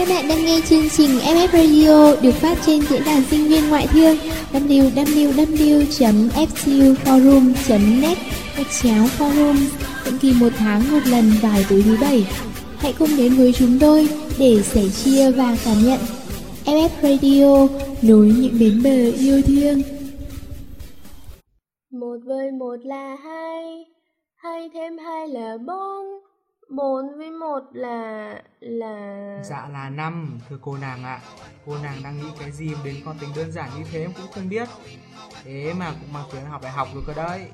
Các bạn đang nghe chương trình FF Radio được phát trên diễn đàn sinh viên ngoại thương www.fcuforum.net gạch chéo forum định kỳ một tháng một lần vào tối thứ bảy. Hãy cùng đến với chúng tôi để sẻ chia và cảm nhận FF Radio nối những bến bờ yêu thương. Một với một là hai, hai thêm hai là bốn 4 với 1 là là Dạ là 5 thưa cô nàng ạ. Cô nàng đang nghĩ cái gì đến con tính đơn giản như thế em cũng không biết. Thế mà cũng mang tiếng học đại học rồi cơ đấy.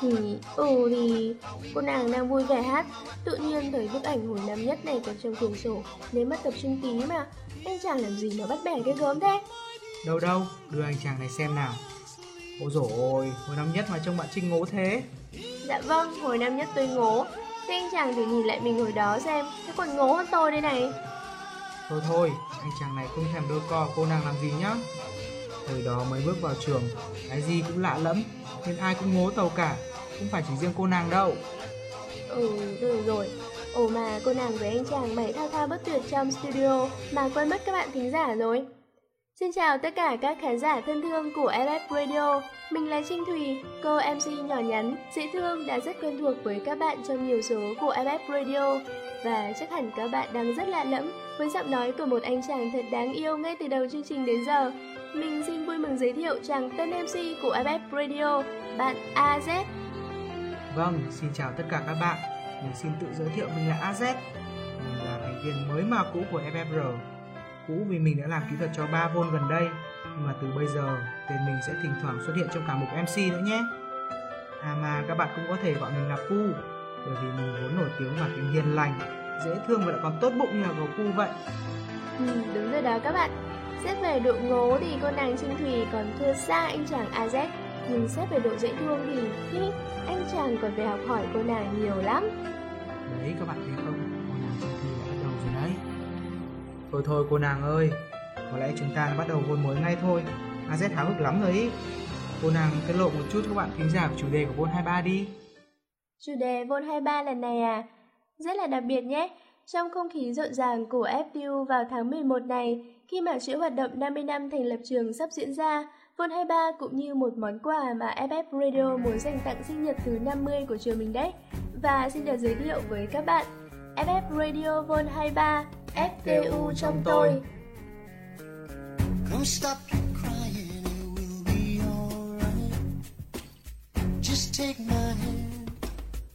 Thì ừ thì cô nàng đang vui vẻ hát, tự nhiên thấy bức ảnh hồi năm nhất này còn trong quyển sổ, nếu mất tập trung tí mà. Anh chàng làm gì mà bắt bẻ cái gớm thế? Đâu đâu, đưa anh chàng này xem nào. Ôi dồi ôi, hồi năm nhất mà trông bạn Trinh ngố thế. Dạ vâng, hồi năm nhất tôi ngố, Thế anh chàng thử nhìn lại mình hồi đó xem Thế còn ngố hơn tôi đây này. Thôi thôi, anh chàng này không thèm đôi co cô nàng làm gì nhá? Thời đó mới bước vào trường Cái gì cũng lạ lẫm Nên ai cũng ngố tàu cả Không phải chỉ riêng cô nàng đâu. Ừ, rồi rồi. Ồ mà cô nàng với anh chàng mày thao thao bất tuyệt trong studio Mà quên mất các bạn thính giả rồi Xin chào tất cả các khán giả thân thương của LF Radio. Mình là Trinh Thùy, cô MC nhỏ nhắn, dễ thương đã rất quen thuộc với các bạn trong nhiều số của LF Radio. Và chắc hẳn các bạn đang rất lạ lẫm với giọng nói của một anh chàng thật đáng yêu ngay từ đầu chương trình đến giờ. Mình xin vui mừng giới thiệu chàng tân MC của FF Radio, bạn AZ. Vâng, xin chào tất cả các bạn. Mình xin tự giới thiệu mình là AZ. Mình là thành viên mới mà cũ của FFR cũ vì mình đã làm kỹ thuật cho 3 vôn gần đây. Nhưng mà từ bây giờ tên mình sẽ thỉnh thoảng xuất hiện trong cả mục MC nữa nhé. À mà các bạn cũng có thể gọi mình là Pu bởi vì mình vốn nổi tiếng bằng tính hiền lành dễ thương và lại còn tốt bụng như là gấu Pu vậy. Ừ, đúng rồi đó các bạn. Xét về độ ngố thì cô nàng Trinh Thùy còn thua xa anh chàng AZ nhưng xét về độ dễ thương thì anh chàng còn phải học hỏi cô nàng nhiều lắm. Đấy các bạn thấy không Thôi thôi cô nàng ơi, có lẽ chúng ta đã bắt đầu hôn mới ngay thôi. AZ háo hức lắm rồi ý. Cô nàng tiết lộ một chút cho các bạn thính giả chủ đề của Vol 23 đi. Chủ đề Vol 23 lần này à, rất là đặc biệt nhé. Trong không khí rộn ràng của FPU vào tháng 11 này, khi mảng chuỗi hoạt động 50 năm thành lập trường sắp diễn ra, Vol 23 cũng như một món quà mà FF Radio muốn dành tặng sinh nhật thứ 50 của trường mình đấy. Và xin được giới thiệu với các bạn FF Radio Vol 23 FTU trong tôi. Come stop crying, it will be alright. Just take my hand,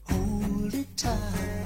hold it tight.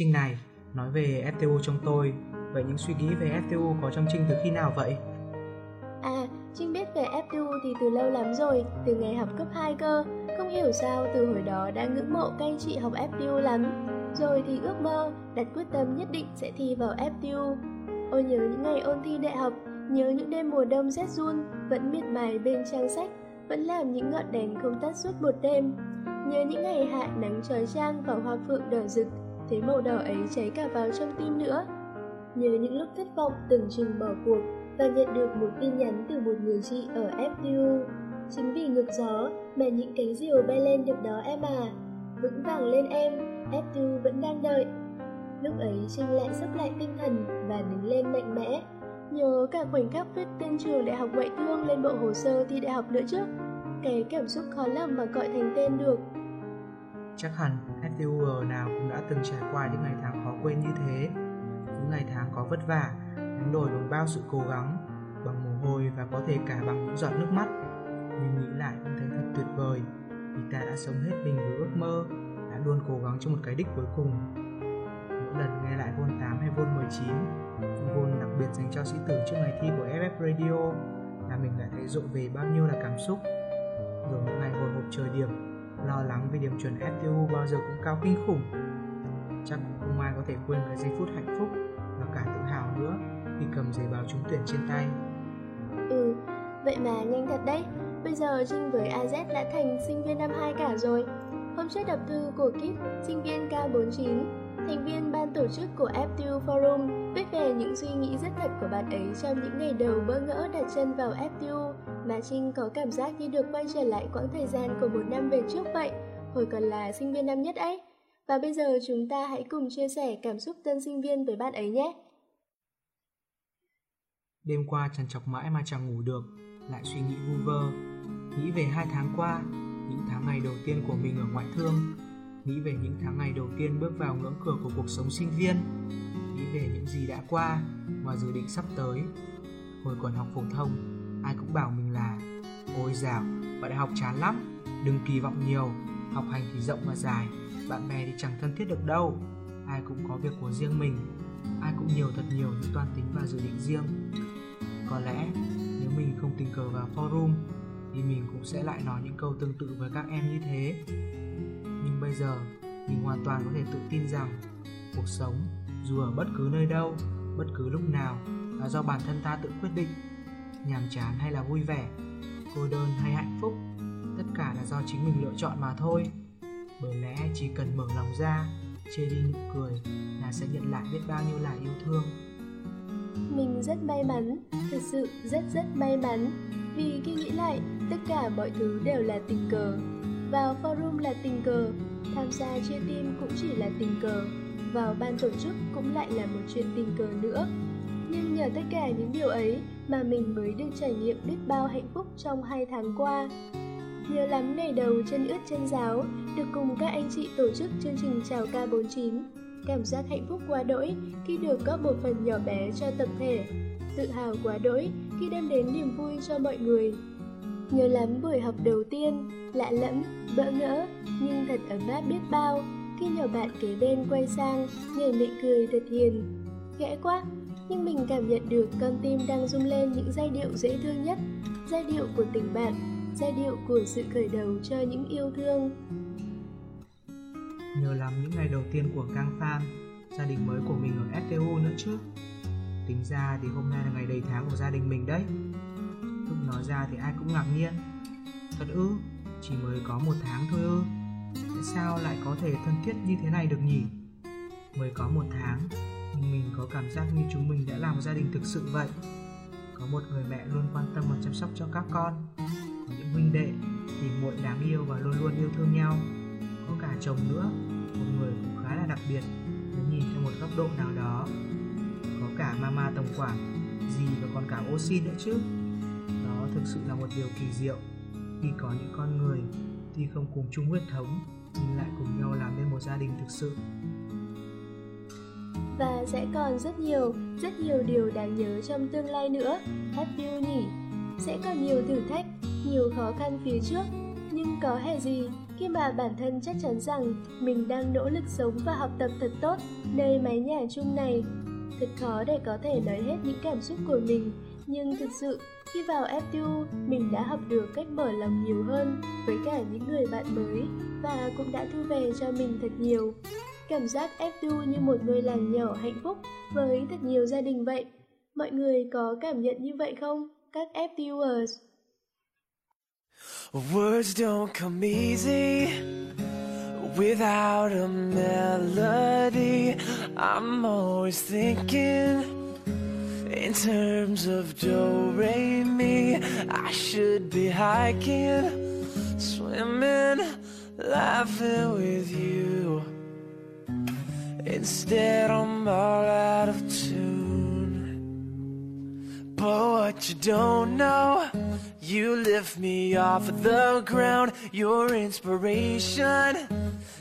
Trinh này, nói về FTU trong tôi, vậy những suy nghĩ về FTU có trong Trinh từ khi nào vậy? À, Trinh biết về FTU thì từ lâu lắm rồi, từ ngày học cấp 2 cơ. Không hiểu sao từ hồi đó đã ngưỡng mộ các anh chị học FTU lắm. Rồi thì ước mơ, đặt quyết tâm nhất định sẽ thi vào FTU. Ôi nhớ những ngày ôn thi đại học, nhớ những đêm mùa đông rét run, vẫn miệt mài bên trang sách, vẫn làm những ngọn đèn không tắt suốt một đêm. Nhớ những ngày hạ nắng trói trang và hoa phượng đỏ rực, thấy màu đỏ ấy cháy cả vào trong tim nữa. Nhớ những lúc thất vọng tưởng chừng bỏ cuộc và nhận được một tin nhắn từ một người chị ở FDU. Chính vì ngược gió mà những cánh diều bay lên được đó em à. Vững vàng lên em, FDU vẫn đang đợi. Lúc ấy Trinh lại sắp lại tinh thần và đứng lên mạnh mẽ. Nhớ cả khoảnh khắc viết tên trường đại học ngoại thương lên bộ hồ sơ thi đại học nữa chứ. Cái cảm xúc khó lòng mà gọi thành tên được. Chắc hẳn FTUR nào cũng đã từng trải qua những ngày tháng khó quên như thế. Những ngày tháng có vất vả, đánh đổi bằng bao sự cố gắng, bằng mồ hôi và có thể cả bằng những giọt nước mắt. Nhưng nghĩ lại cũng thấy thật tuyệt vời vì ta đã sống hết mình với ước mơ, đã luôn cố gắng cho một cái đích cuối cùng. Mỗi lần nghe lại vôn 8 hay vôn 19, những đặc biệt dành cho sĩ tử trước ngày thi của FF Radio là mình lại thấy rộn về bao nhiêu là cảm xúc. Rồi những ngày hồi hộp trời điểm, lo lắng về điểm chuẩn FTU bao giờ cũng cao kinh khủng. Chắc cũng không ai có thể quên cái giây phút hạnh phúc và cả tự hào nữa khi cầm giấy báo trúng tuyển trên tay. Ừ, vậy mà nhanh thật đấy. Bây giờ Trinh với AZ đã thành sinh viên năm 2 cả rồi. Hôm trước đọc thư của Kip, sinh viên K49, thành viên ban tổ chức của FTU Forum, viết về những suy nghĩ rất thật của bạn ấy trong những ngày đầu bỡ ngỡ đặt chân vào FTU mà Trinh có cảm giác như được quay trở lại quãng thời gian của một năm về trước vậy, hồi còn là sinh viên năm nhất ấy. Và bây giờ chúng ta hãy cùng chia sẻ cảm xúc tân sinh viên với bạn ấy nhé. Đêm qua trằn trọc mãi mà chẳng ngủ được, lại suy nghĩ vu vơ. Nghĩ về hai tháng qua, những tháng ngày đầu tiên của mình ở ngoại thương. Nghĩ về những tháng ngày đầu tiên bước vào ngưỡng cửa của cuộc sống sinh viên. Nghĩ về những gì đã qua và dự định sắp tới. Hồi còn học phổ thông, ai cũng bảo mình là Ôi dào, bạn đại học chán lắm, đừng kỳ vọng nhiều, học hành thì rộng và dài, bạn bè thì chẳng thân thiết được đâu. Ai cũng có việc của riêng mình, ai cũng nhiều thật nhiều những toan tính và dự định riêng. Có lẽ nếu mình không tình cờ vào forum thì mình cũng sẽ lại nói những câu tương tự với các em như thế. Nhưng bây giờ mình hoàn toàn có thể tự tin rằng cuộc sống dù ở bất cứ nơi đâu, bất cứ lúc nào là do bản thân ta tự quyết định. Nhàm chán hay là vui vẻ, cô đơn hay hạnh phúc, tất cả là do chính mình lựa chọn mà thôi. Bởi lẽ chỉ cần mở lòng ra, chê đi nụ cười là sẽ nhận lại biết bao nhiêu là yêu thương. Mình rất may mắn, thực sự rất rất may mắn Vì khi nghĩ lại, tất cả mọi thứ đều là tình cờ Vào forum là tình cờ, tham gia chia tim cũng chỉ là tình cờ Vào ban tổ chức cũng lại là một chuyện tình cờ nữa Nhưng nhờ tất cả những điều ấy mà mình mới được trải nghiệm biết bao hạnh phúc trong hai tháng qua Nhớ lắm ngày đầu chân ướt chân giáo, được cùng các anh chị tổ chức chương trình chào K49 cảm giác hạnh phúc quá đỗi khi được góp một phần nhỏ bé cho tập thể, tự hào quá đỗi khi đem đến niềm vui cho mọi người. Nhớ lắm buổi học đầu tiên, lạ lẫm, bỡ ngỡ, nhưng thật ấm áp biết bao khi nhỏ bạn kế bên quay sang, nhờ mẹ cười thật hiền. Ghẽ quá, nhưng mình cảm nhận được con tim đang rung lên những giai điệu dễ thương nhất, giai điệu của tình bạn, giai điệu của sự khởi đầu cho những yêu thương. Nhớ lắm những ngày đầu tiên của Kang Phan, gia đình mới của mình ở FTU nữa chứ. Tính ra thì hôm nay là ngày đầy tháng của gia đình mình đấy. Lúc nói ra thì ai cũng ngạc nhiên. Thật ư, chỉ mới có một tháng thôi ư. Tại sao lại có thể thân thiết như thế này được nhỉ? Mới có một tháng, mình có cảm giác như chúng mình đã làm một gia đình thực sự vậy. Có một người mẹ luôn quan tâm và chăm sóc cho các con. Có những huynh đệ thì muội đáng yêu và luôn luôn yêu thương nhau. Có cả chồng nữa, một người cũng khá là đặc biệt, nếu nhìn theo một góc độ nào đó. Có cả mama tổng quản gì và còn cả oxy nữa chứ. Đó thực sự là một điều kỳ diệu. Khi có những con người tuy không cùng chung huyết thống, nhưng lại cùng nhau làm nên một gia đình thực sự và sẽ còn rất nhiều, rất nhiều điều đáng nhớ trong tương lai nữa. Happy nhỉ? Sẽ còn nhiều thử thách, nhiều khó khăn phía trước, nhưng có hề gì khi mà bản thân chắc chắn rằng mình đang nỗ lực sống và học tập thật tốt nơi mái nhà chung này. Thật khó để có thể nói hết những cảm xúc của mình, nhưng thực sự khi vào FTU mình đã học được cách mở lòng nhiều hơn với cả những người bạn mới và cũng đã thu về cho mình thật nhiều. Cảm giác FTU như một ngôi làng nhỏ hạnh phúc với thật nhiều gia đình vậy. Mọi người có cảm nhận như vậy không? Các FTUers Words don't come easy without a melody. I'm always thinking in terms of do, re, mi. I should be hiking, swimming, laughing with you. Instead, I'm all out of tune. But what you don't know you lift me off the ground, your inspiration.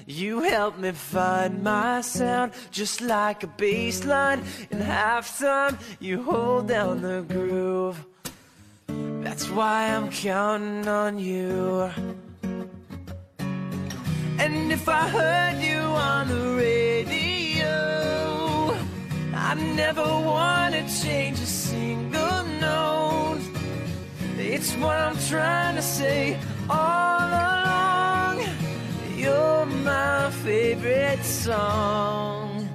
You help me find my sound, just like a bass line. In halftime, you hold down the groove. That's why I'm counting on you. And if I heard you on the radio, I never wanna change a single note. It's what I'm trying to say all along. You're my favorite song.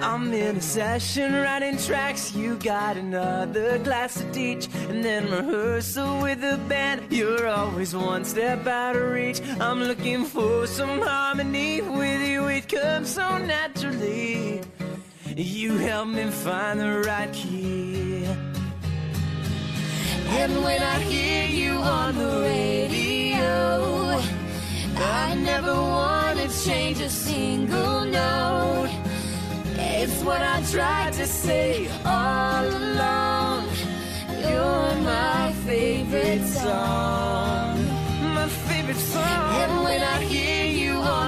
I'm in a session writing tracks. You got another class to teach, and then rehearsal with the band. You're always one step out of reach. I'm looking for some harmony with you. It comes so naturally. You help me find the right key. And when I hear you on the radio, I never want to change a single note. It's what I tried to say all along. You're my favorite song. My favorite song. And when I hear you on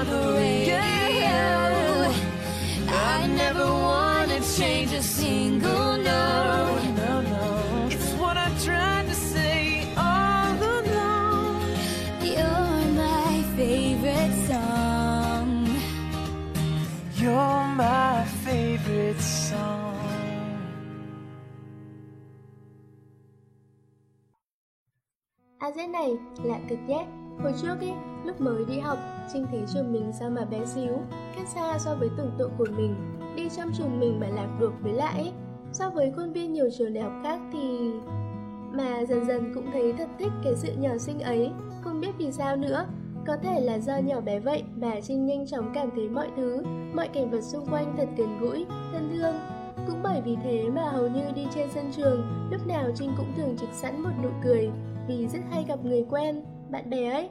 never want to change a single note. No, no. It's what I tried to say all along. You're my favorite song. You're my favorite song. AZ này lạ cực nhé Hồi trước ấy, lúc mới đi học, Trinh thấy trường mình sao mà bé xíu, cách xa so với tưởng tượng của mình. Đi trong trường mình mà lạc được với lại ấy, so với khuôn viên nhiều trường đại học khác thì... Mà dần dần cũng thấy thật thích cái sự nhỏ xinh ấy, không biết vì sao nữa. Có thể là do nhỏ bé vậy mà Trinh nhanh chóng cảm thấy mọi thứ, mọi cảnh vật xung quanh thật gần gũi, thân thương. Cũng bởi vì thế mà hầu như đi trên sân trường, lúc nào Trinh cũng thường trực sẵn một nụ cười, vì rất hay gặp người quen, bạn bè ấy.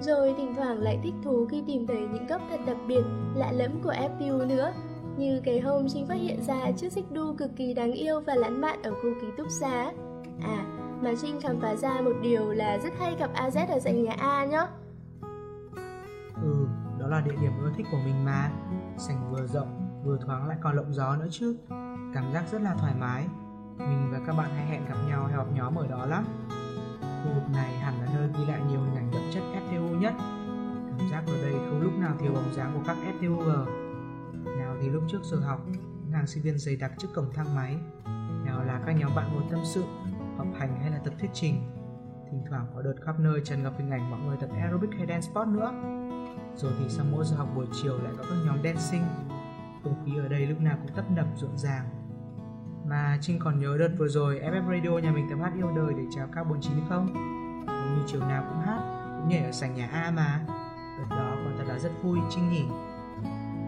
Rồi thỉnh thoảng lại thích thú khi tìm thấy những góc thật đặc biệt, lạ lẫm của FPU nữa. Như cái hôm Trinh phát hiện ra chiếc xích đu cực kỳ đáng yêu và lãng mạn ở khu ký túc xá. À, mà Trinh khám phá ra một điều là rất hay gặp AZ ở dãy nhà A nhá. Ừ, đó là địa điểm ưa thích của mình mà Sảnh vừa rộng, vừa thoáng lại còn lộng gió nữa chứ Cảm giác rất là thoải mái Mình và các bạn hay hẹn gặp nhau hay họp nhóm ở đó lắm Khu vực này hẳn là nơi ghi lại nhiều hình ảnh đậm chất FTO nhất. Cảm giác ở đây không lúc nào thiếu bóng dáng của các FTOG. Nào thì lúc trước giờ học, nàng hàng sinh viên dày đặc trước cổng thang máy. Nào là các nhóm bạn ngồi tâm sự, học hành hay là tập thuyết trình. Thỉnh thoảng có đợt khắp nơi tràn ngập hình ảnh mọi người tập aerobic hay dance sport nữa. Rồi thì sau mỗi giờ học buổi chiều lại có các nhóm dancing. Không khí ở đây lúc nào cũng tấp nập rộn ràng mà Trinh còn nhớ đợt vừa rồi FF Radio nhà mình tập hát yêu đời để chào cao 49 không? Hầu như chiều nào cũng hát, cũng nhảy ở sảnh nhà A mà Đợt đó còn thật là rất vui Trinh nhỉ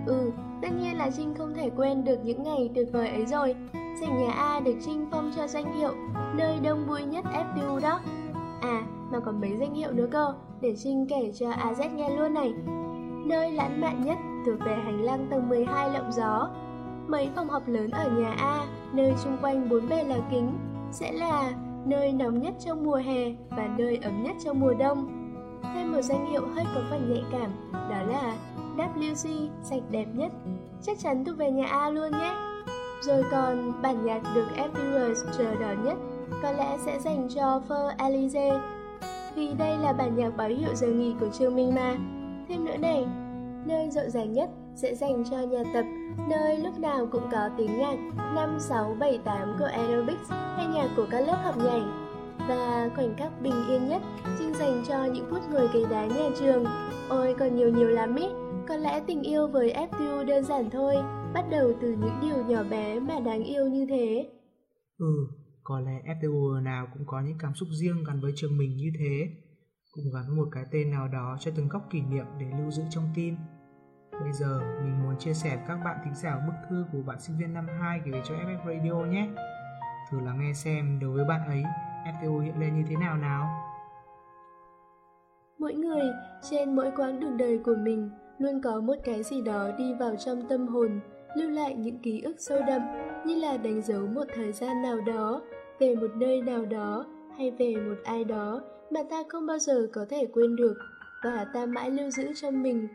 Ừ, tất nhiên là Trinh không thể quên được những ngày tuyệt vời ấy rồi. Sảnh nhà A được Trinh phong cho danh hiệu nơi đông vui nhất FPU đó. À, mà còn mấy danh hiệu nữa cơ, để Trinh kể cho AZ nghe luôn này. Nơi lãng mạn nhất thuộc về hành lang tầng 12 lộng gió. Mấy phòng học lớn ở nhà A, nơi xung quanh bốn bề là kính, sẽ là nơi nóng nhất trong mùa hè và nơi ấm nhất trong mùa đông. Thêm một danh hiệu hơi có phần nhạy cảm, đó là WC sạch đẹp nhất, chắc chắn thuộc về nhà A luôn nhé. Rồi còn bản nhạc được FVers chờ đón nhất, có lẽ sẽ dành cho Fur Alize, vì đây là bản nhạc báo hiệu giờ nghỉ của trường mình mà. Thêm nữa này, nơi rộn ràng nhất sẽ dành cho nhà tập, nơi lúc nào cũng có tiếng nhạc 5, 6, 7, 8 của aerobics hay nhạc của các lớp học nhảy. Và khoảnh khắc bình yên nhất xin dành cho những phút ngồi ghế đá nhà trường. Ôi còn nhiều nhiều lắm ý, có lẽ tình yêu với FTU đơn giản thôi, bắt đầu từ những điều nhỏ bé mà đáng yêu như thế. Ừ, có lẽ FTU nào cũng có những cảm xúc riêng gắn với trường mình như thế, cùng gắn một cái tên nào đó cho từng góc kỷ niệm để lưu giữ trong tim. Bây giờ mình muốn chia sẻ với các bạn thính giả bức thư của bạn sinh viên năm 2 gửi về cho FF Radio nhé. Thử lắng nghe xem đối với bạn ấy FTO hiện lên như thế nào nào. Mỗi người trên mỗi quãng đường đời của mình luôn có một cái gì đó đi vào trong tâm hồn, lưu lại những ký ức sâu đậm như là đánh dấu một thời gian nào đó, về một nơi nào đó hay về một ai đó mà ta không bao giờ có thể quên được và ta mãi lưu giữ trong mình.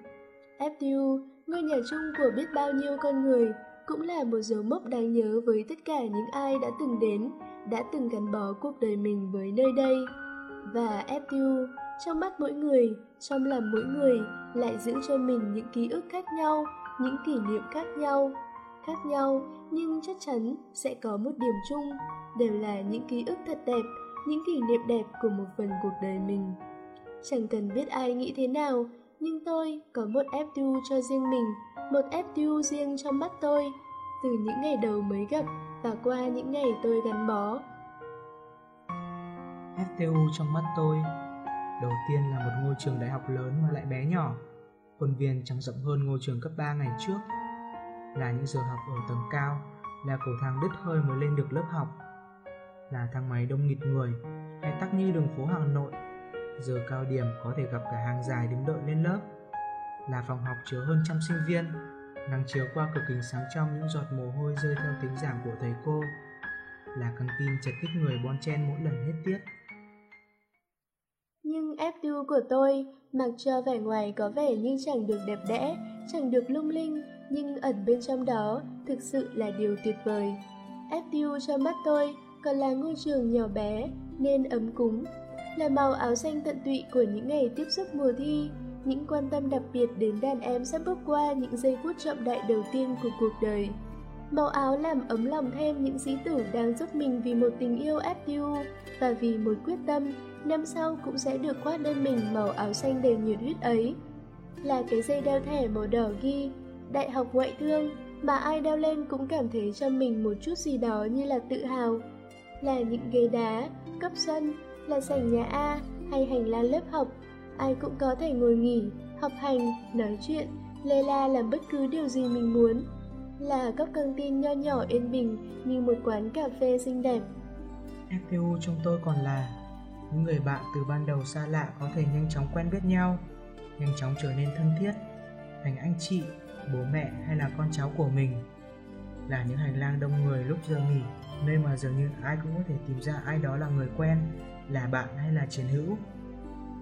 FTU, ngôi nhà chung của biết bao nhiêu con người, cũng là một dấu mốc đáng nhớ với tất cả những ai đã từng đến, đã từng gắn bó cuộc đời mình với nơi đây. Và FTU, trong mắt mỗi người, trong lòng mỗi người lại giữ cho mình những ký ức khác nhau, những kỷ niệm khác nhau. Khác nhau nhưng chắc chắn sẽ có một điểm chung, đều là những ký ức thật đẹp, những kỷ niệm đẹp của một phần cuộc đời mình. Chẳng cần biết ai nghĩ thế nào, nhưng tôi có một FTU cho riêng mình, một FTU riêng trong mắt tôi, từ những ngày đầu mới gặp và qua những ngày tôi gắn bó. FTU trong mắt tôi Đầu tiên là một ngôi trường đại học lớn mà lại bé nhỏ Khuôn viên chẳng rộng hơn ngôi trường cấp 3 ngày trước. Là những giờ học ở tầng cao Là cầu thang đứt hơi mới lên được lớp học. Là thang máy đông nghịt người Hay tắc như đường phố Hà Nội. Giờ cao điểm có thể gặp cả hàng dài đứng đợi lên lớp. Là phòng học chứa hơn trăm sinh viên Nắng chiếu qua cửa kính sáng trong những giọt mồ hôi rơi theo tiếng giảng của thầy cô. Là căng tin chật tích người bon chen mỗi lần hết tiết. Nhưng FTU của tôi, mặc cho vẻ ngoài có vẻ như chẳng được đẹp đẽ, chẳng được lung linh, nhưng ẩn bên trong đó thực sự là điều tuyệt vời. FTU cho mắt tôi còn là ngôi trường nhỏ bé nên ấm cúng, là màu áo xanh tận tụy của những ngày tiếp xúc mùa thi, những quan tâm đặc biệt đến đàn em sắp bước qua những giây phút trọng đại đầu tiên của cuộc đời. Màu áo làm ấm lòng thêm những sĩ tử đang giúp mình vì một tình yêu FTU và vì một quyết tâm năm sau cũng sẽ được khoác lên mình màu áo xanh đầy nhiệt huyết ấy. Là cái dây đeo thẻ màu đỏ ghi Đại học ngoại thương mà ai đeo lên cũng cảm thấy cho mình một chút gì đó như là tự hào. Là những ghế đá, cấp sân, là sảnh nhà A hay hành lang lớp học, ai cũng có thể ngồi nghỉ, học hành, nói chuyện, lê la làm bất cứ điều gì mình muốn. Là góc căng tin nho nhỏ yên bình như một quán cà phê xinh đẹp. FTU trong tôi còn là những người bạn từ ban đầu xa lạ có thể nhanh chóng quen biết nhau, nhanh chóng trở nên thân thiết, thành anh chị, bố mẹ hay là con cháu của mình. Là những hành lang đông người lúc giờ nghỉ, nơi mà dường như ai cũng có thể tìm ra ai đó là người quen, là bạn hay là chiến hữu.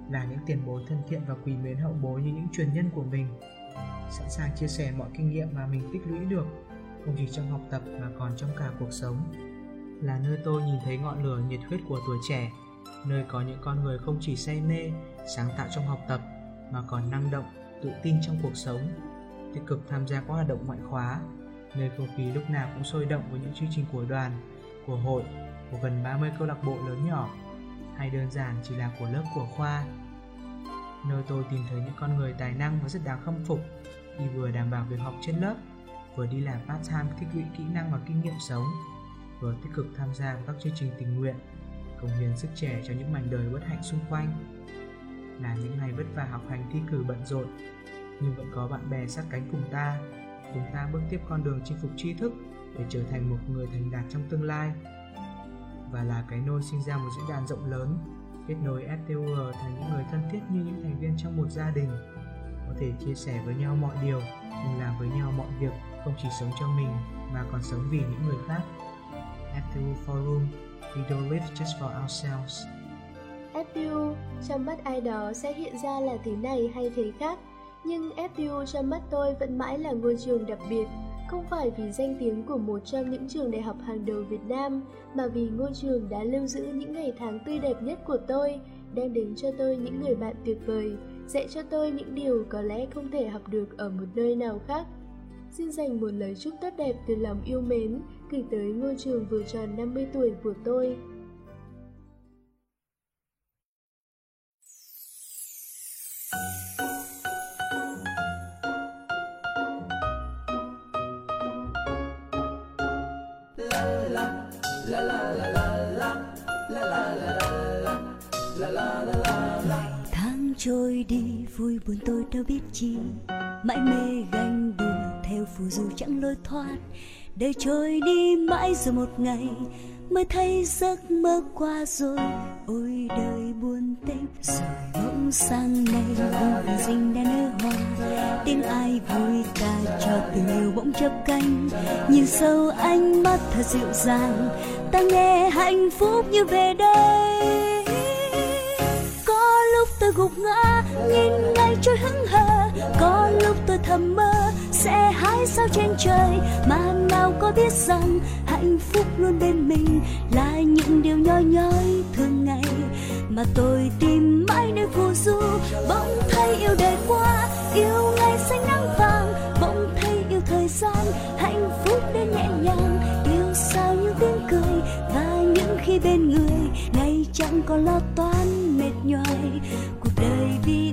Là những tiền bối thân thiện và quý mến hậu bối như những truyền nhân của mình, sẵn sàng chia sẻ mọi kinh nghiệm mà mình tích lũy được, không chỉ trong học tập mà còn trong cả cuộc sống. Là nơi tôi nhìn thấy ngọn lửa nhiệt huyết của tuổi trẻ nơi có những con người không chỉ say mê, sáng tạo trong học tập mà còn năng động, tự tin trong cuộc sống, tích cực tham gia các hoạt động ngoại khóa, nơi không khí lúc nào cũng sôi động với những chương trình của đoàn, của hội, của gần 30 câu lạc bộ lớn nhỏ, hay đơn giản chỉ là của lớp của khoa. Nơi tôi tìm thấy những con người tài năng và rất đáng khâm phục, đi vừa đảm bảo việc học trên lớp, vừa đi làm part-time tích lũy kỹ năng và kinh nghiệm sống, vừa tích cực tham gia vào các chương trình tình nguyện cống hiến sức trẻ cho những mảnh đời bất hạnh xung quanh. Là những ngày vất vả học hành thi cử bận rộn nhưng vẫn có bạn bè sát cánh cùng ta. Cùng ta bước tiếp con đường chinh phục tri thức để trở thành một người thành đạt trong tương lai và là cái nôi sinh ra một diễn đàn rộng lớn kết nối FTUR thành những người thân thiết như những thành viên trong một gia đình có thể chia sẻ với nhau mọi điều cùng làm với nhau mọi việc không chỉ sống cho mình mà còn sống vì những người khác FTU Forum We don't live just for ourselves. FTU trong mắt ai đó sẽ hiện ra là thế này hay thế khác, nhưng FTU trong mắt tôi vẫn mãi là ngôi trường đặc biệt, không phải vì danh tiếng của một trong những trường đại học hàng đầu Việt Nam, mà vì ngôi trường đã lưu giữ những ngày tháng tươi đẹp nhất của tôi, đem đến cho tôi những người bạn tuyệt vời, dạy cho tôi những điều có lẽ không thể học được ở một nơi nào khác. Xin dành một lời chúc tốt đẹp từ lòng yêu mến gửi tới ngôi trường vừa tròn 50 tuổi của tôi. Tôi đi, vui buồn tôi đâu biết chi. Mãi mê ganh đùa theo phù du chẳng lối thoát. Đời trôi đi mãi rồi một ngày, mới thấy giấc mơ qua rồi. Ôi đời buồn tênh, rồi bỗng sang ngày vui dinh đã nở hoa. Tiếng ai vui ca cho tình yêu bỗng chớp cánh. Nhìn sâu ánh mắt thật dịu dàng, ta nghe hạnh phúc như về đây gục ngã, nhìn ngày trôi hững hờ. Có lúc tôi thầm mơ, sẽ hái sao trên trời, mà nào có biết rằng hạnh phúc luôn bên mình là những điều nhỏ nhói thường ngày. Mà tôi tìm mãi nơi phù du, bỗng thấy yêu đời qua, yêu ngày xanh nắng vàng. Bỗng thấy yêu thời gian, hạnh phúc đến nhẹ nhàng. Yêu sao những tiếng cười, và những khi bên người, ngày chẳng còn lo toan mệt nhoài. baby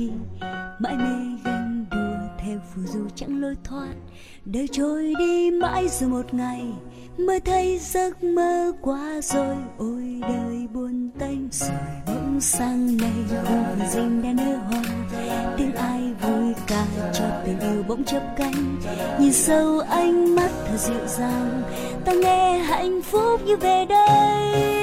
chi. Mãi mê ganh đùa theo phù du chẳng lối thoát. Đời trôi đi mãi rồi một ngày mới thấy giấc mơ qua rồi. Ôi đời buồn tênh rồi bỗng sang ngày vui dinh đã nở hoa tiếng ai vui ca cho tình yêu bỗng chớp cánh. Nhìn sâu ánh mắt thật dịu dàng, ta nghe hạnh phúc như về đây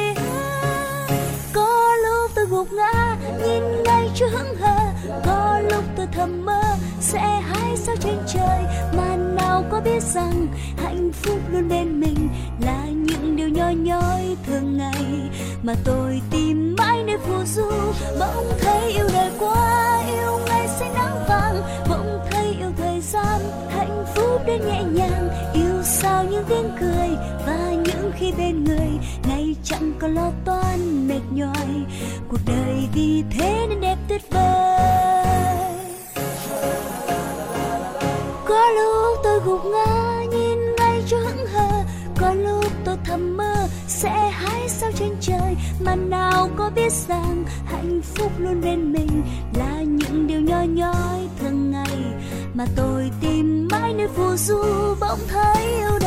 gục ngã, nhìn ngay chưa hững hờ. Có lúc tôi thầm mơ, sẽ hái sao trên trời? Mà nào có biết rằng hạnh phúc luôn bên mình là những điều nhỏ nhói thường ngày. Mà tôi tìm mãi nơi phù du, bỗng thấy yêu đời quá yêu ngày xanh nắng vàng. Bỗng thấy yêu thời gian hạnh phúc đến nhẹ nhàng. Yêu sao những tiếng cười và những khi bên người ngày chẳng còn lo toan, mệt nhoài cuộc đời vì thế nên đẹp tuyệt vời. Có lúc tôi gục ngã, nhìn ngay cho hững hờ. Có lúc tôi thầm mơ, sẽ hái sao trên trời. Mà nào có biết rằng hạnh phúc luôn bên mình là những điều nhỏ nhói thường ngày. Mà tôi tìm mãi nơi phù du bỗng thấy yêu đời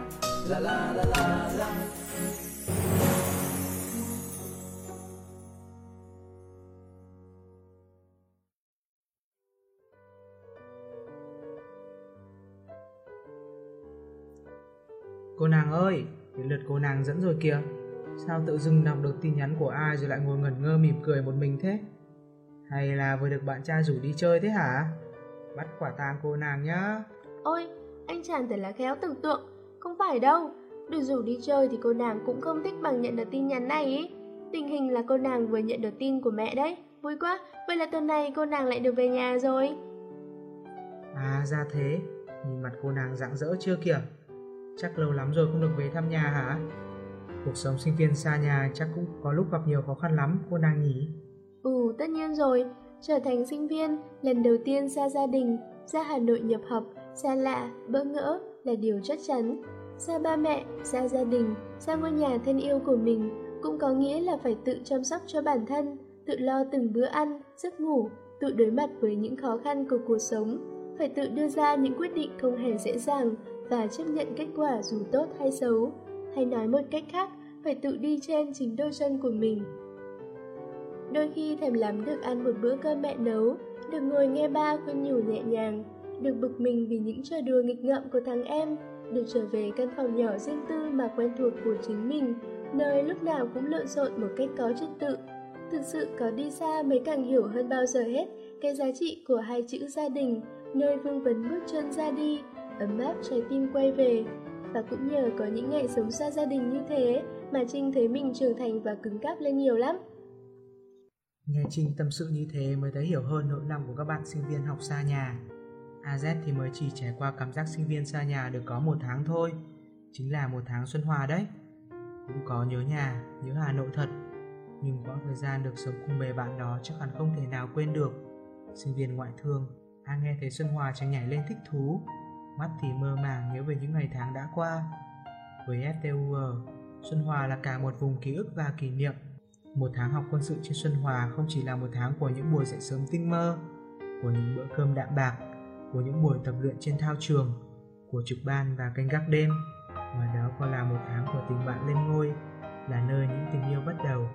la la la la Cô nàng ơi, đến lượt cô nàng dẫn rồi kìa. Sao tự dưng đọc được tin nhắn của ai rồi lại ngồi ngẩn ngơ mỉm cười một mình thế? Hay là vừa được bạn trai rủ đi chơi thế hả? Bắt quả tang cô nàng nhá. Ôi, anh chàng thật là khéo tưởng tượng. Không phải đâu, được rủ đi chơi thì cô nàng cũng không thích bằng nhận được tin nhắn này ý. Tình hình là cô nàng vừa nhận được tin của mẹ đấy. Vui quá, vậy là tuần này cô nàng lại được về nhà rồi. À ra thế, nhìn mặt cô nàng rạng rỡ chưa kìa. Chắc lâu lắm rồi không được về thăm nhà hả? Cuộc sống sinh viên xa nhà chắc cũng có lúc gặp nhiều khó khăn lắm cô nàng nhỉ? Ừ, tất nhiên rồi, trở thành sinh viên, lần đầu tiên xa gia đình, ra Hà Nội nhập học, xa lạ, bỡ ngỡ là điều chắc chắn. Xa ba mẹ, xa gia đình, xa ngôi nhà thân yêu của mình cũng có nghĩa là phải tự chăm sóc cho bản thân, tự lo từng bữa ăn, giấc ngủ, tự đối mặt với những khó khăn của cuộc sống, phải tự đưa ra những quyết định không hề dễ dàng và chấp nhận kết quả dù tốt hay xấu. Hay nói một cách khác, phải tự đi trên chính đôi chân của mình. Đôi khi thèm lắm được ăn một bữa cơm mẹ nấu, được ngồi nghe ba khuyên nhủ nhẹ nhàng, được bực mình vì những trò đùa nghịch ngợm của thằng em, được trở về căn phòng nhỏ riêng tư mà quen thuộc của chính mình, nơi lúc nào cũng lộn xộn một cách có trật tự. Thực sự có đi xa mới càng hiểu hơn bao giờ hết cái giá trị của hai chữ gia đình, nơi vương vấn bước chân ra đi, ấm áp trái tim quay về. Và cũng nhờ có những ngày sống xa gia đình như thế mà Trinh thấy mình trưởng thành và cứng cáp lên nhiều lắm. Nghe Trinh tâm sự như thế mới thấy hiểu hơn nỗi lòng của các bạn sinh viên học xa nhà. AZ thì mới chỉ trải qua cảm giác sinh viên xa nhà được có một tháng thôi, chính là một tháng xuân hòa đấy. Cũng có nhớ nhà, nhớ Hà Nội thật, nhưng quãng thời gian được sống cùng bề bạn đó chắc hẳn không thể nào quên được. Sinh viên ngoại thương, A nghe thấy Xuân Hòa chẳng nhảy lên thích thú, mắt thì mơ màng nhớ về những ngày tháng đã qua. Với FTUR, Xuân Hòa là cả một vùng ký ức và kỷ niệm. Một tháng học quân sự trên Xuân Hòa không chỉ là một tháng của những buổi dậy sớm tinh mơ, của những bữa cơm đạm bạc, của những buổi tập luyện trên thao trường, của trực ban và canh gác đêm, mà đó còn là một tháng của tình bạn lên ngôi, là nơi những tình yêu bắt đầu.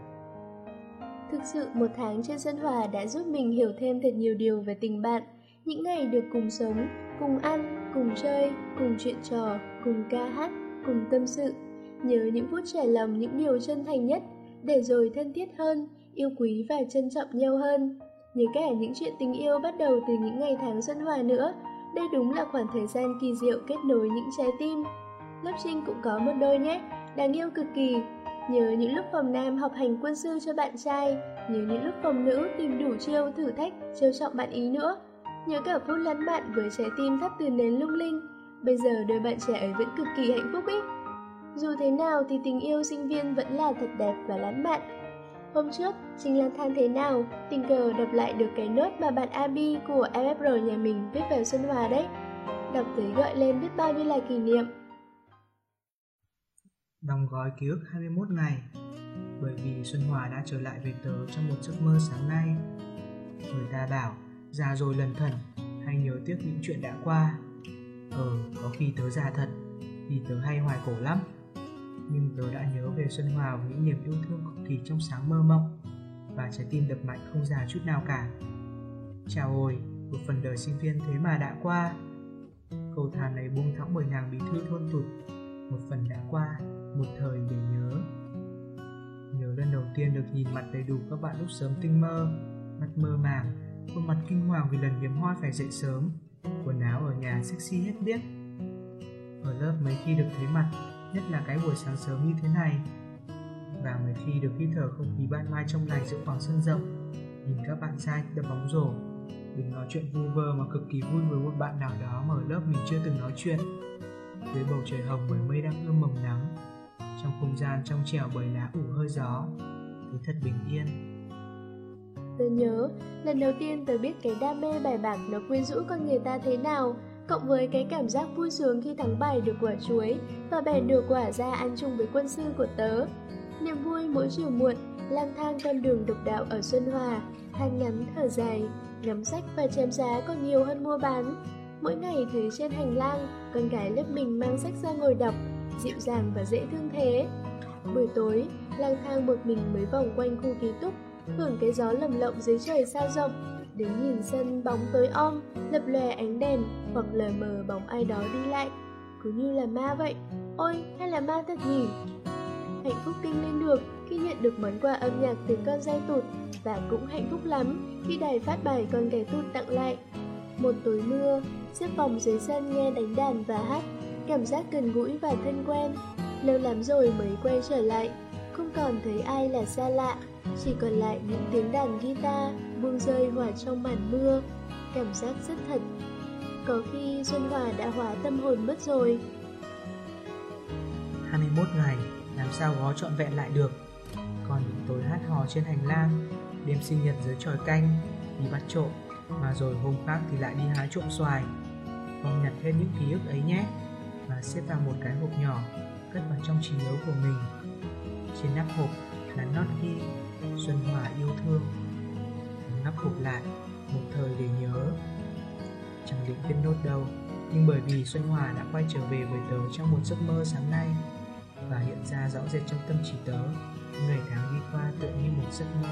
Thực sự một tháng trên sân Hòa đã giúp mình hiểu thêm thật nhiều điều về tình bạn, những ngày được cùng sống, cùng ăn, cùng chơi, cùng chuyện trò, cùng ca hát, cùng tâm sự. Nhớ những phút trẻ lòng những điều chân thành nhất, để rồi thân thiết hơn, yêu quý và trân trọng nhau hơn. Nhớ cả những chuyện tình yêu bắt đầu từ những ngày tháng Xuân Hòa nữa. Đây đúng là khoảng thời gian kỳ diệu kết nối những trái tim. Lớp Trinh cũng có một đôi nhé, đáng yêu cực kỳ. Nhớ những lúc phòng nam học hành quân sư cho bạn trai, nhớ những lúc phòng nữ tìm đủ chiêu thử thách, trêu trọng bạn ý nữa. Nhớ cả phút lăn bạn với trái tim thắp từ nến lung linh. Bây giờ đôi bạn trẻ ấy vẫn cực kỳ hạnh phúc ý. Dù thế nào thì tình yêu sinh viên vẫn là thật đẹp và lãng mạn. Hôm trước, trình lang thang thế nào, tình cờ đọc lại được cái nốt mà bạn Abi của FFR nhà mình viết về Xuân Hòa đấy. Đọc tới gọi lên biết bao nhiêu là kỷ niệm. Đóng gói ký ức 21 ngày Bởi vì Xuân Hòa đã trở lại về tớ trong một giấc mơ sáng nay Người ta bảo già rồi lần thần hay nhớ tiếc những chuyện đã qua Ờ, có khi tớ già thật vì tớ hay hoài cổ lắm nhưng tớ đã nhớ về Xuân Hòa và những niềm yêu thương cực kỳ trong sáng mơ mộng và trái tim đập mạnh không già chút nào cả. Chào ôi, một phần đời sinh viên thế mà đã qua. Câu thàn này buông thõng bởi nàng bí thư thôn tụt, một phần đã qua, một thời để nhớ. Nhớ lần đầu tiên được nhìn mặt đầy đủ các bạn lúc sớm tinh mơ, mặt mơ màng, khuôn mặt kinh hoàng vì lần hiếm hoi phải dậy sớm, quần áo ở nhà sexy hết biết. Ở lớp mấy khi được thấy mặt, nhất là cái buổi sáng sớm như thế này. Và mấy khi được hít thở không khí ban mai trong lành giữa khoảng sân rộng, nhìn các bạn trai đập bóng rổ, đừng nói chuyện vu vơ mà cực kỳ vui với một bạn nào đó mà ở lớp mình chưa từng nói chuyện. Dưới bầu trời hồng bởi mây đang ươm mầm nắng, trong không gian trong trẻo bởi lá ủ hơi gió, thấy thật bình yên. Tớ nhớ, lần đầu tiên tớ biết cái đam mê bài bạc nó quyến rũ con người ta thế nào, cộng với cái cảm giác vui sướng khi thắng bài được quả chuối và bèn được quả ra ăn chung với quân sư của tớ. Niềm vui mỗi chiều muộn, lang thang con đường độc đạo ở Xuân Hòa, than ngắn thở dài, ngắm sách và chém giá còn nhiều hơn mua bán. Mỗi ngày thấy trên hành lang, con gái lớp mình mang sách ra ngồi đọc, dịu dàng và dễ thương thế. Buổi tối, lang thang một mình mới vòng quanh khu ký túc, hưởng cái gió lầm lộng dưới trời sao rộng, đứng nhìn sân bóng tối om, lập lòe ánh đèn hoặc lờ mờ bóng ai đó đi lại. Cứ như là ma vậy. Ôi, hay là ma thật nhỉ? Hạnh phúc kinh lên được khi nhận được món quà âm nhạc từ con dây tụt và cũng hạnh phúc lắm khi đài phát bài con gái tụt tặng lại. Một tối mưa, xếp vòng dưới sân nghe đánh đàn và hát, cảm giác gần gũi và thân quen. Lâu lắm rồi mới quay trở lại, không còn thấy ai là xa lạ, chỉ còn lại những tiếng đàn guitar buông rơi hòa trong màn mưa, cảm giác rất thật. Có khi Xuân Hòa đã hóa tâm hồn mất rồi. 21 ngày, làm sao gó trọn vẹn lại được. Còn những tối hát hò trên hành lang, đêm sinh nhật dưới tròi canh đi bắt trộm mà rồi hôm khác thì lại đi hái trộm xoài con nhặt hết những ký ức ấy nhé và xếp vào một cái hộp nhỏ cất vào trong trí nhớ của mình trên nắp hộp là not ghi xuân hòa yêu thương. Nắp hộp lại, một thời để nhớ. Chẳng định viết nốt đâu, nhưng bởi vì xuân hòa đã quay trở về với tớ trong một giấc mơ sáng nay và hiện ra rõ rệt trong tâm trí tớ, ngày tháng đi qua tựa như một giấc mơ.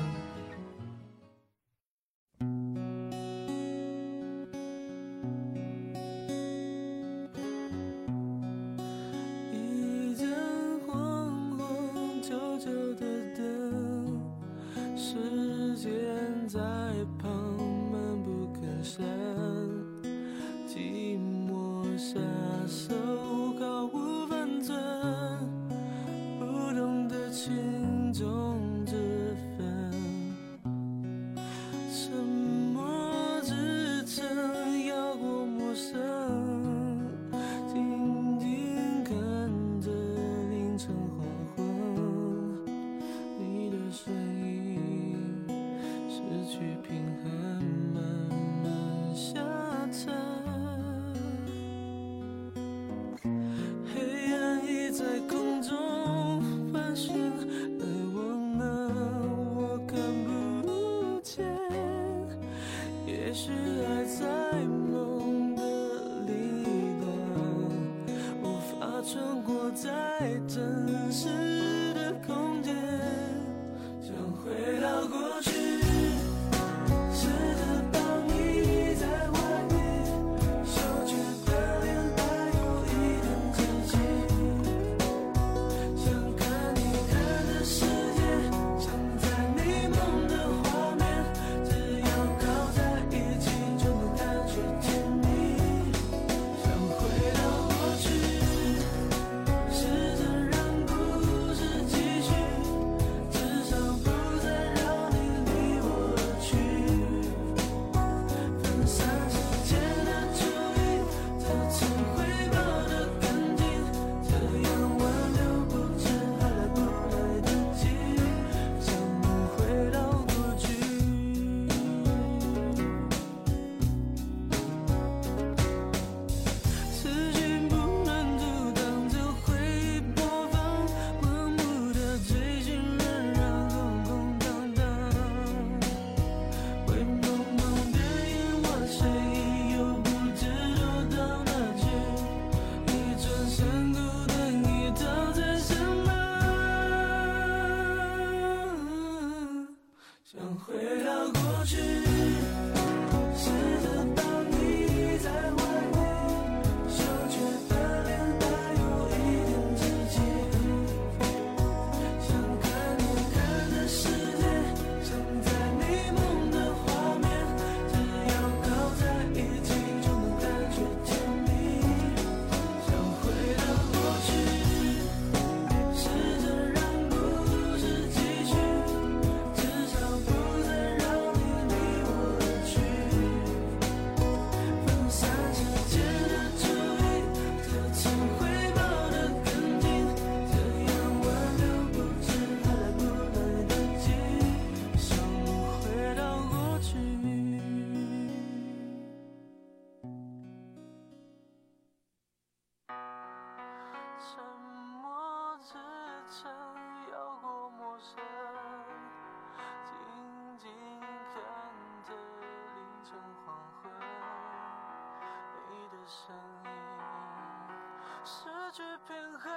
去平衡，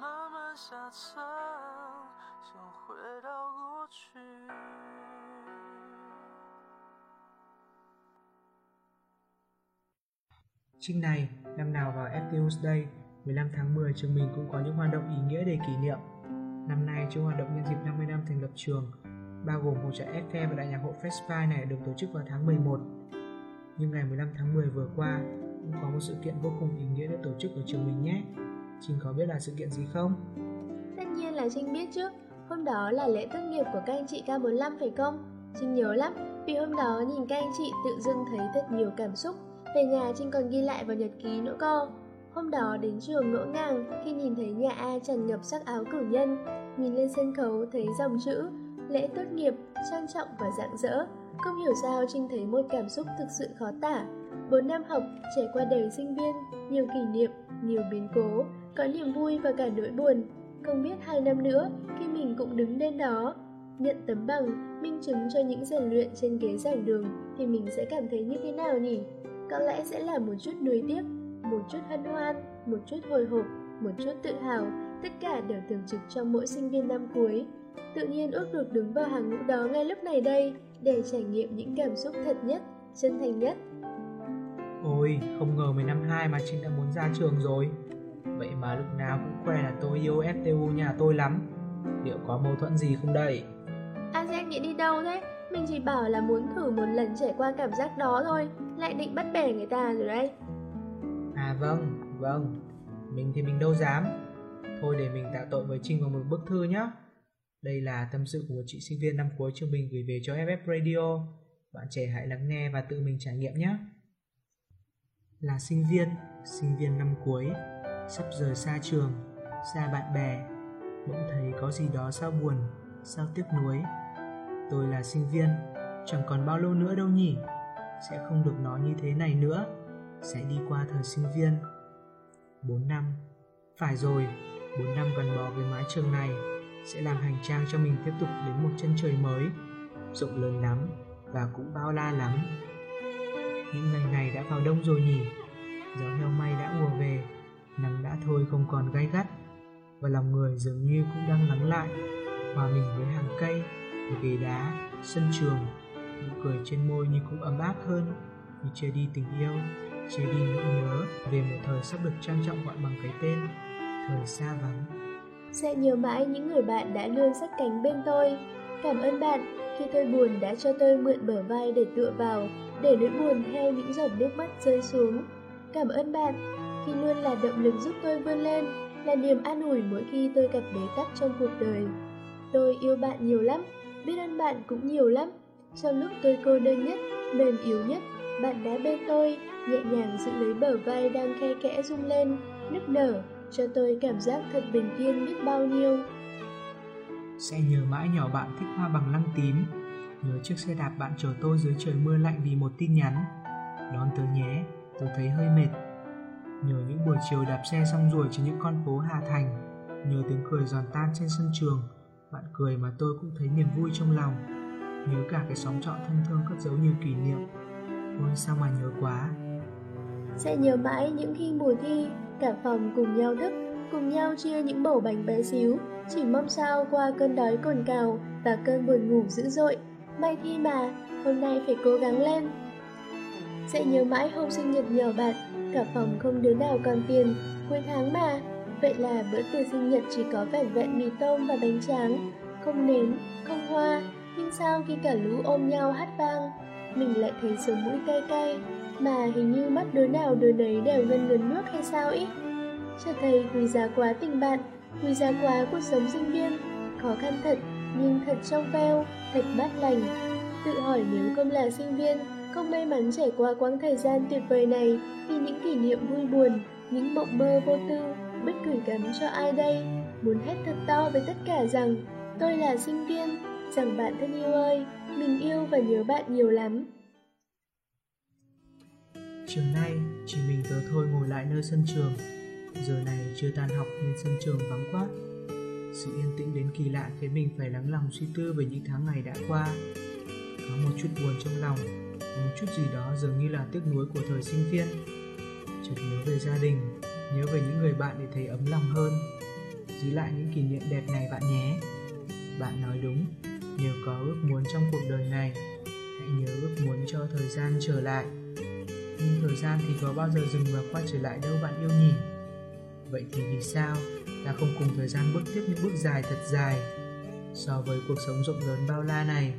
慢慢下沉，想回到过去。Trinh này, năm nào vào FTU's Day 15 tháng 10 trường mình cũng có những hoạt động ý nghĩa để kỷ niệm. Năm nay trong hoạt động nhân dịp 50 năm thành lập trường, bao gồm hội trại Eiffel và đại nhạc hội Festspy này được tổ chức vào tháng 11. Nhưng ngày 15 tháng 10 vừa qua cũng có một sự kiện vô cùng ý nghĩa được tổ chức ở trường mình nhé. Trinh có biết là sự kiện gì không? Tất nhiên là Trinh biết chứ, hôm đó là lễ tốt nghiệp của các anh chị K45 phải không? Trinh nhớ lắm, vì hôm đó nhìn các anh chị tự dưng thấy thật nhiều cảm xúc. Về nhà Trinh còn ghi lại vào nhật ký nữa cơ. Hôm đó đến trường ngỡ ngàng khi nhìn thấy nhà A tràn ngập sắc áo cử nhân, nhìn lên sân khấu thấy dòng chữ lễ tốt nghiệp, trang trọng và rạng rỡ. Không hiểu sao Trinh thấy một cảm xúc thực sự khó tả. Bốn năm học, trải qua đời sinh viên, nhiều kỷ niệm, nhiều biến cố, có niềm vui và cả nỗi buồn. Không biết hai năm nữa, khi mình cũng đứng lên đó, nhận tấm bằng, minh chứng cho những rèn luyện trên ghế giảng đường thì mình sẽ cảm thấy như thế nào nhỉ? Có lẽ sẽ là một chút nuối tiếc, một chút hân hoan, một chút hồi hộp, một chút tự hào, tất cả đều thường trực trong mỗi sinh viên năm cuối. Tự nhiên ước được đứng vào hàng ngũ đó ngay lúc này đây để trải nghiệm những cảm xúc thật nhất, chân thành nhất. Ôi, không ngờ 15 hai mà Trinh đã muốn ra trường rồi. Vậy mà lúc nào cũng khoe là tôi yêu FTU nhà tôi lắm. Liệu có mâu thuẫn gì không đây? Azek nghĩ đi đâu thế? Mình chỉ bảo là muốn thử một lần trải qua cảm giác đó thôi, lại định bắt bẻ người ta rồi đấy. À vâng, vâng, mình thì mình đâu dám. Thôi để mình tạ tội với Trinh vào một bức thư nhé. Đây là tâm sự của một chị sinh viên năm cuối trường mình gửi về cho FF Radio. Bạn trẻ hãy lắng nghe và tự mình trải nghiệm nhé. Là sinh viên, sinh viên năm cuối, sắp rời xa trường, xa bạn bè, bỗng thấy có gì đó sao buồn, sao tiếc nuối. Tôi là sinh viên, chẳng còn bao lâu nữa đâu nhỉ, sẽ không được nói như thế này nữa, sẽ đi qua thời sinh viên. 4 năm, phải rồi, 4 năm gắn bó với mái trường này sẽ làm hành trang cho mình tiếp tục đến một chân trời mới, rộng lớn lắm và cũng bao la lắm. Những ngày này đã vào đông rồi nhỉ, gió heo may đã ùa về, nắng đã thôi không còn gai gắt, và lòng người dường như cũng đang lắng lại, hòa mình với hàng cây, với ghế đá, sân trường, nụ cười trên môi như cũng ấm áp hơn, như chia đi tình yêu, chia đi nỗi nhớ về một thời sắp được trang trọng gọi bằng cái tên, thời xa vắng. Sẽ nhớ mãi những người bạn đã luôn sát cánh bên tôi. Cảm ơn bạn khi tôi buồn đã cho tôi mượn bờ vai để tựa vào, để nỗi buồn theo những giọt nước mắt rơi xuống. Cảm ơn bạn khi luôn là động lực giúp tôi vươn lên, là niềm an ủi mỗi khi tôi gặp bế tắc trong cuộc đời. Tôi yêu bạn nhiều lắm, biết ơn bạn cũng nhiều lắm. Trong lúc tôi cô đơn nhất, mềm yếu nhất, bạn đã bên tôi, nhẹ nhàng giữ lấy bờ vai đang khe kẽ rung lên, nức nở, cho tôi cảm giác thật bình yên biết bao nhiêu. Sẽ nhớ mãi nhỏ bạn thích hoa bằng lăng tím, nhớ chiếc xe đạp bạn chở tôi dưới trời mưa lạnh vì một tin nhắn. Đón tớ nhé, tôi thấy hơi mệt. Nhớ những buổi chiều đạp xe xong ruồi trên những con phố Hà Thành, nhớ tiếng cười giòn tan trên sân trường, bạn cười mà tôi cũng thấy niềm vui trong lòng. Nhớ cả cái xóm trọ thân thương cất giấu nhiều kỷ niệm. Ôi sao mà nhớ quá. Sẽ nhớ mãi những khi mùa thi, cả phòng cùng nhau thức, cùng nhau chia những bầu bánh bé xíu, chỉ mong sao qua cơn đói cồn cào và cơn buồn ngủ dữ dội. May thi mà, hôm nay phải cố gắng lên. Sẽ nhớ mãi hôm sinh nhật nhỏ bạn, cả phòng không đứa nào còn tiền, cuối tháng mà. Vậy là bữa tiệc sinh nhật chỉ có vẻn vẹn mì tôm và bánh tráng, không nến, không hoa, nhưng sao khi cả lũ ôm nhau hát vang, mình lại thấy sống mũi cay cay, mà hình như mắt đứa nào đứa nấy đều ngân ngấn nước hay sao ý. Cho thấy quý giá quá tình bạn, quy giá quá cuộc sống sinh viên, khó khăn thật, nhưng thật trong veo, thật mát lành. Tự hỏi nếu không là sinh viên, không may mắn trải qua quãng thời gian tuyệt vời này, thì những kỷ niệm vui buồn, những mộng mơ vô tư, bất gửi gắm cho ai đây? Muốn hét thật to với tất cả rằng, tôi là sinh viên, rằng bạn thân yêu ơi, mình yêu và nhớ bạn nhiều lắm. Chiều nay, chỉ mình tớ thôi ngồi lại nơi sân trường. Giờ này chưa tan học nên sân trường vắng quá. Sự yên tĩnh đến kỳ lạ khiến mình phải lắng lòng suy tư về những tháng ngày đã qua. Có một chút buồn trong lòng, một chút gì đó dường như là tiếc nuối của thời sinh viên. Chợt nhớ về gia đình, nhớ về những người bạn để thấy ấm lòng hơn. Giữ lại những kỷ niệm đẹp này bạn nhé. Bạn nói đúng, nếu có ước muốn trong cuộc đời này, hãy nhớ ước muốn cho thời gian trở lại nhưng thời gian thì có bao giờ dừng và quay trở lại đâu bạn yêu nhỉ vậy thì vì sao ta không cùng thời gian bước tiếp những bước dài thật dài? So với cuộc sống rộng lớn bao la này,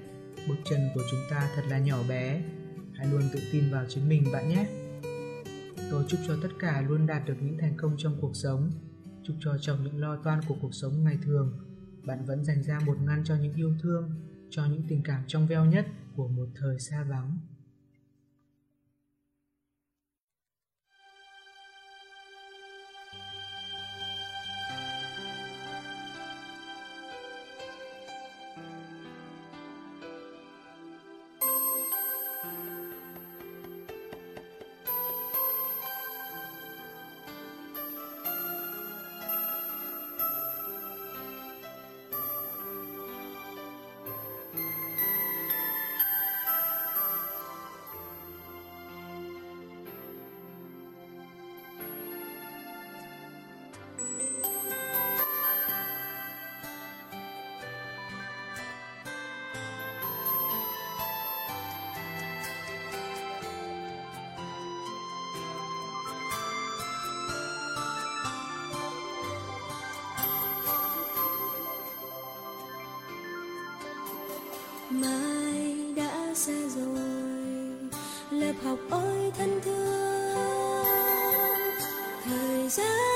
bước chân của chúng ta thật là nhỏ bé. Hãy luôn tự tin vào chính mình, bạn nhé. Tôi chúc cho tất cả luôn đạt được những thành công trong cuộc sống. Chúc cho trong những lo toan của cuộc sống ngày thường. Bạn vẫn dành ra một ngăn cho những yêu thương, cho những tình cảm trong veo nhất của một thời xa vắng. Mai đã xa rồi. Lớp học ôi thân thương. Thời gian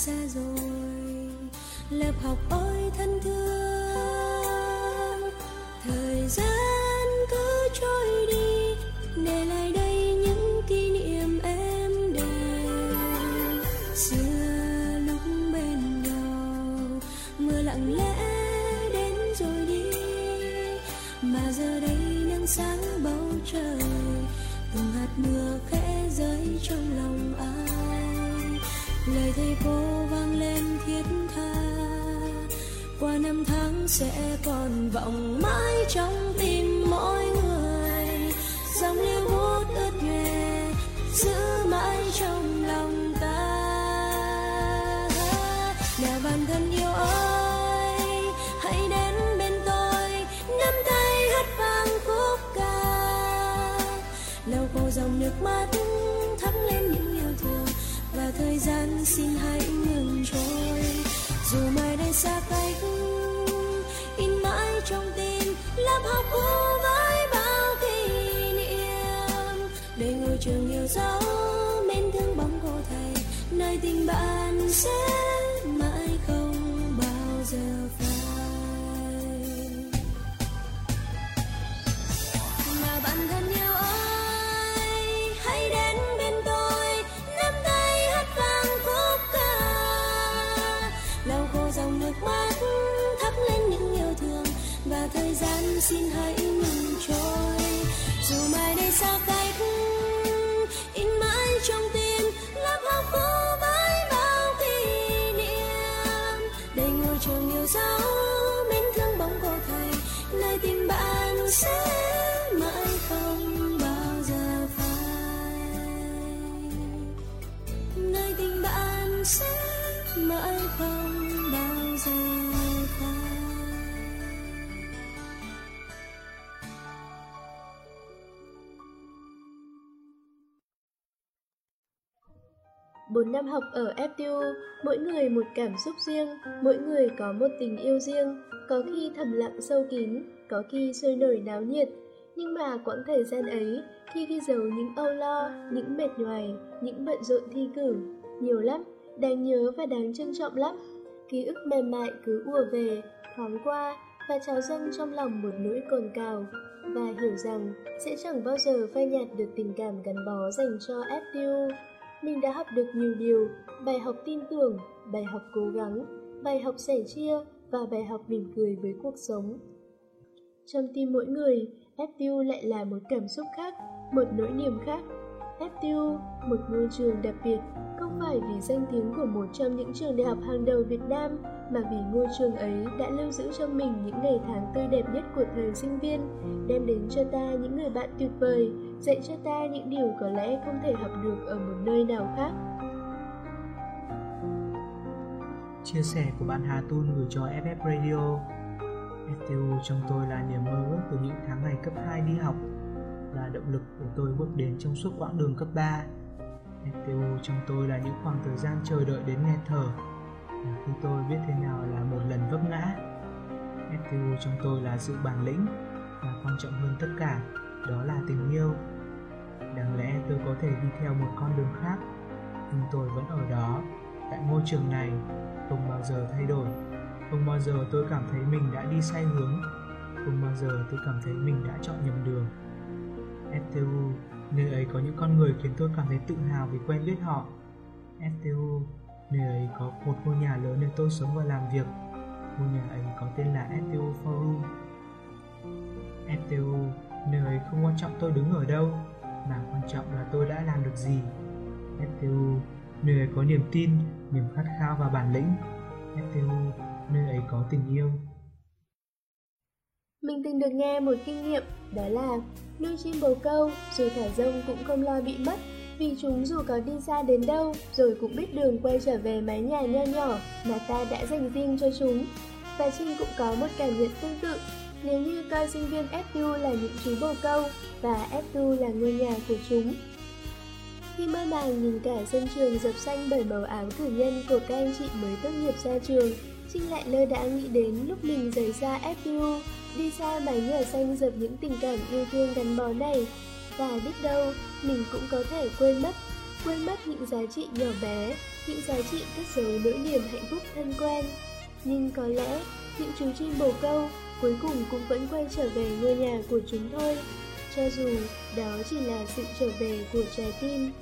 xa rồi. Lớp học ôi thân thương. Xin hãy ngừng trôi. Dù mai đây xa cách, in mãi trong tim, lớp học cũ với bao kỷ niệm. Để ngôi trường yêu dấu, mến thương bóng cô thầy. Nơi tình bạn sẽ mãi không bao giờ phai. Nơi tình bạn sẽ mãi không 4 năm học ở FTU, mỗi người một cảm xúc riêng, mỗi người có một tình yêu riêng, có khi thầm lặng sâu kín, có khi sôi nổi náo nhiệt. Nhưng mà quãng thời gian ấy, khi ghi dấu những âu lo, những mệt nhoài, những bận rộn thi cử, nhiều lắm, đáng nhớ và đáng trân trọng lắm. Ký ức mềm mại cứ ùa về, thoáng qua và trào dâng trong lòng một nỗi cồn cào và hiểu rằng sẽ chẳng bao giờ phai nhạt được tình cảm gắn bó dành cho FTU. Mình đã học được nhiều điều, bài học tin tưởng, bài học cố gắng, bài học sẻ chia và bài học mỉm cười với cuộc sống. Trong tim mỗi người, FTU lại là một cảm xúc khác, một nỗi niềm khác. FTU, một ngôi trường đặc biệt, không phải vì danh tiếng của một trong những trường đại học hàng đầu Việt Nam, mà vì ngôi trường ấy đã lưu giữ trong mình những ngày tháng tươi đẹp nhất của thời sinh viên, đem đến cho ta những người bạn tuyệt vời, dạy cho ta những điều có lẽ không thể học được ở một nơi nào khác. Chia sẻ của bạn Hà Tôn gửi cho FF Radio FTU trong tôi là niềm mơ ước từ những tháng ngày cấp 2 đi học, là động lực để tôi bước đến trong suốt quãng đường cấp 3. FTU trong tôi là những khoảng thời gian chờ đợi đến nghe thở là khi tôi biết thế nào là một lần vấp ngã. FTU trong tôi là sự bản lĩnh và quan trọng hơn tất cả, đó là tình yêu. Đáng lẽ tôi có thể đi theo một con đường khác, nhưng tôi vẫn ở đó. Tại ngôi trường này, không bao giờ thay đổi. Không bao giờ tôi cảm thấy mình đã đi sai hướng. Không bao giờ tôi cảm thấy mình đã chọn nhầm đường. FTU nơi ấy có những con người khiến tôi cảm thấy tự hào vì quen biết họ. FTU nơi ấy có một ngôi nhà lớn nơi tôi sống và làm việc. Ngôi nhà ấy có tên là FTU Forum. FTU nơi ấy không quan trọng tôi đứng ở đâu quan trọng là tôi đã làm được gì. FTU nơi ấy có niềm tin, niềm khát khao và bản lĩnh. FTU nơi ấy có tình yêu. Mình từng được nghe một kinh nghiệm, đó là nuôi chim bồ câu dù thả rông cũng không lo bị mất, vì chúng dù có đi xa đến đâu rồi cũng biết đường quay trở về mái nhà nho nhỏ mà ta đã dành riêng cho chúng. Và Trinh cũng có một cảm nhận tương tự nếu như coi sinh viên FU là những chú bồ câu và FU là ngôi nhà của chúng. Khi mơ màng nhìn cả sân trường dập xanh bởi màu áo cử nhân của các anh chị mới tốt nghiệp ra trường, Trinh lại lơ đã nghĩ đến lúc mình rời xa FU, đi xa mái nhà xanh dập những tình cảm yêu thương gắn bó này. Và biết đâu, mình cũng có thể quên mất, quên mất những giá trị nhỏ bé, những giá trị cất giấu nỗi niềm hạnh phúc thân quen. Nhưng có lẽ, những chú chim bồ câu cuối cùng cũng vẫn quay trở về ngôi nhà của chúng thôi, cho dù đó chỉ là sự trở về của trái tim.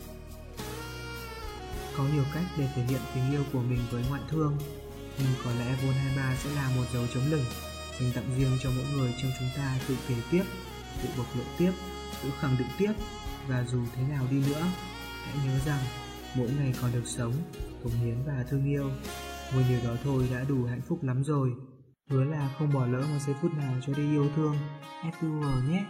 Có nhiều cách để thể hiện tình yêu của mình với ngoại thương, nhưng có lẽ Vol 23 sẽ là một dấu chấm lửng dành tặng riêng cho mỗi người trong chúng ta tự kể tiếp, tự bộc lộ tiếp, tự khẳng định tiếp và dù thế nào đi nữa, hãy nhớ rằng mỗi ngày còn được sống, cống hiến và thương yêu. Một điều đó thôi đã đủ hạnh phúc lắm rồi. Hứa là không bỏ lỡ một giây phút nào cho đi yêu thương. FUR nhé!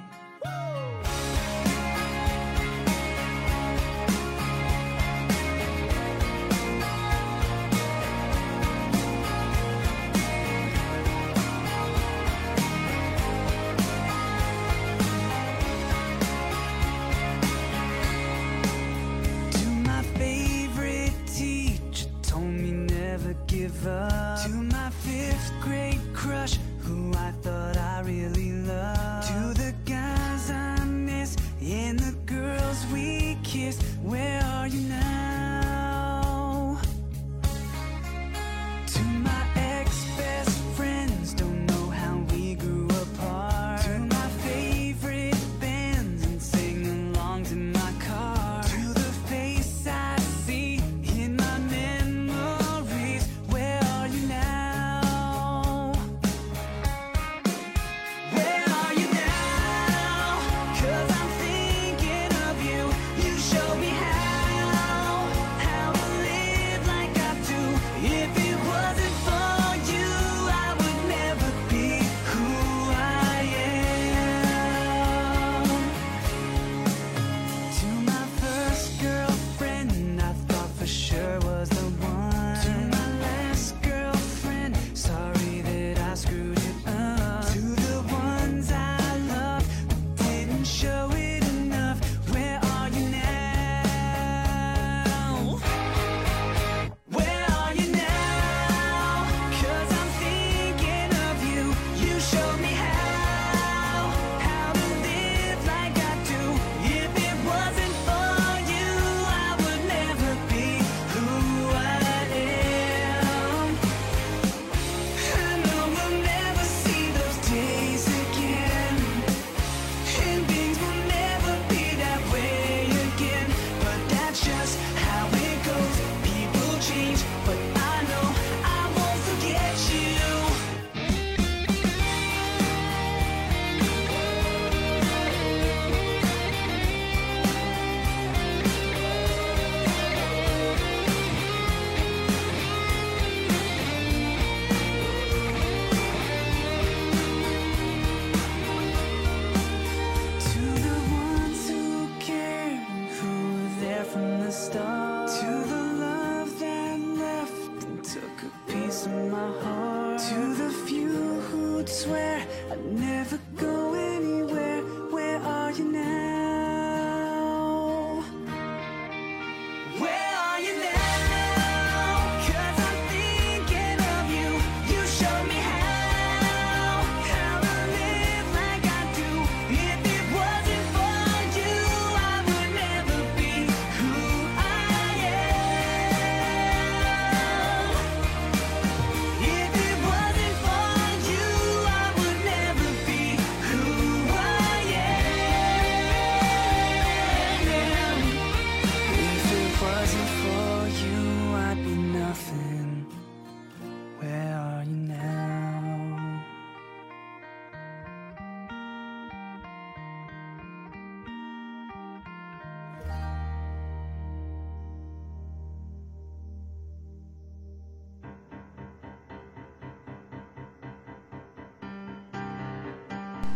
in my heart. To the few who'd swear I'd never go.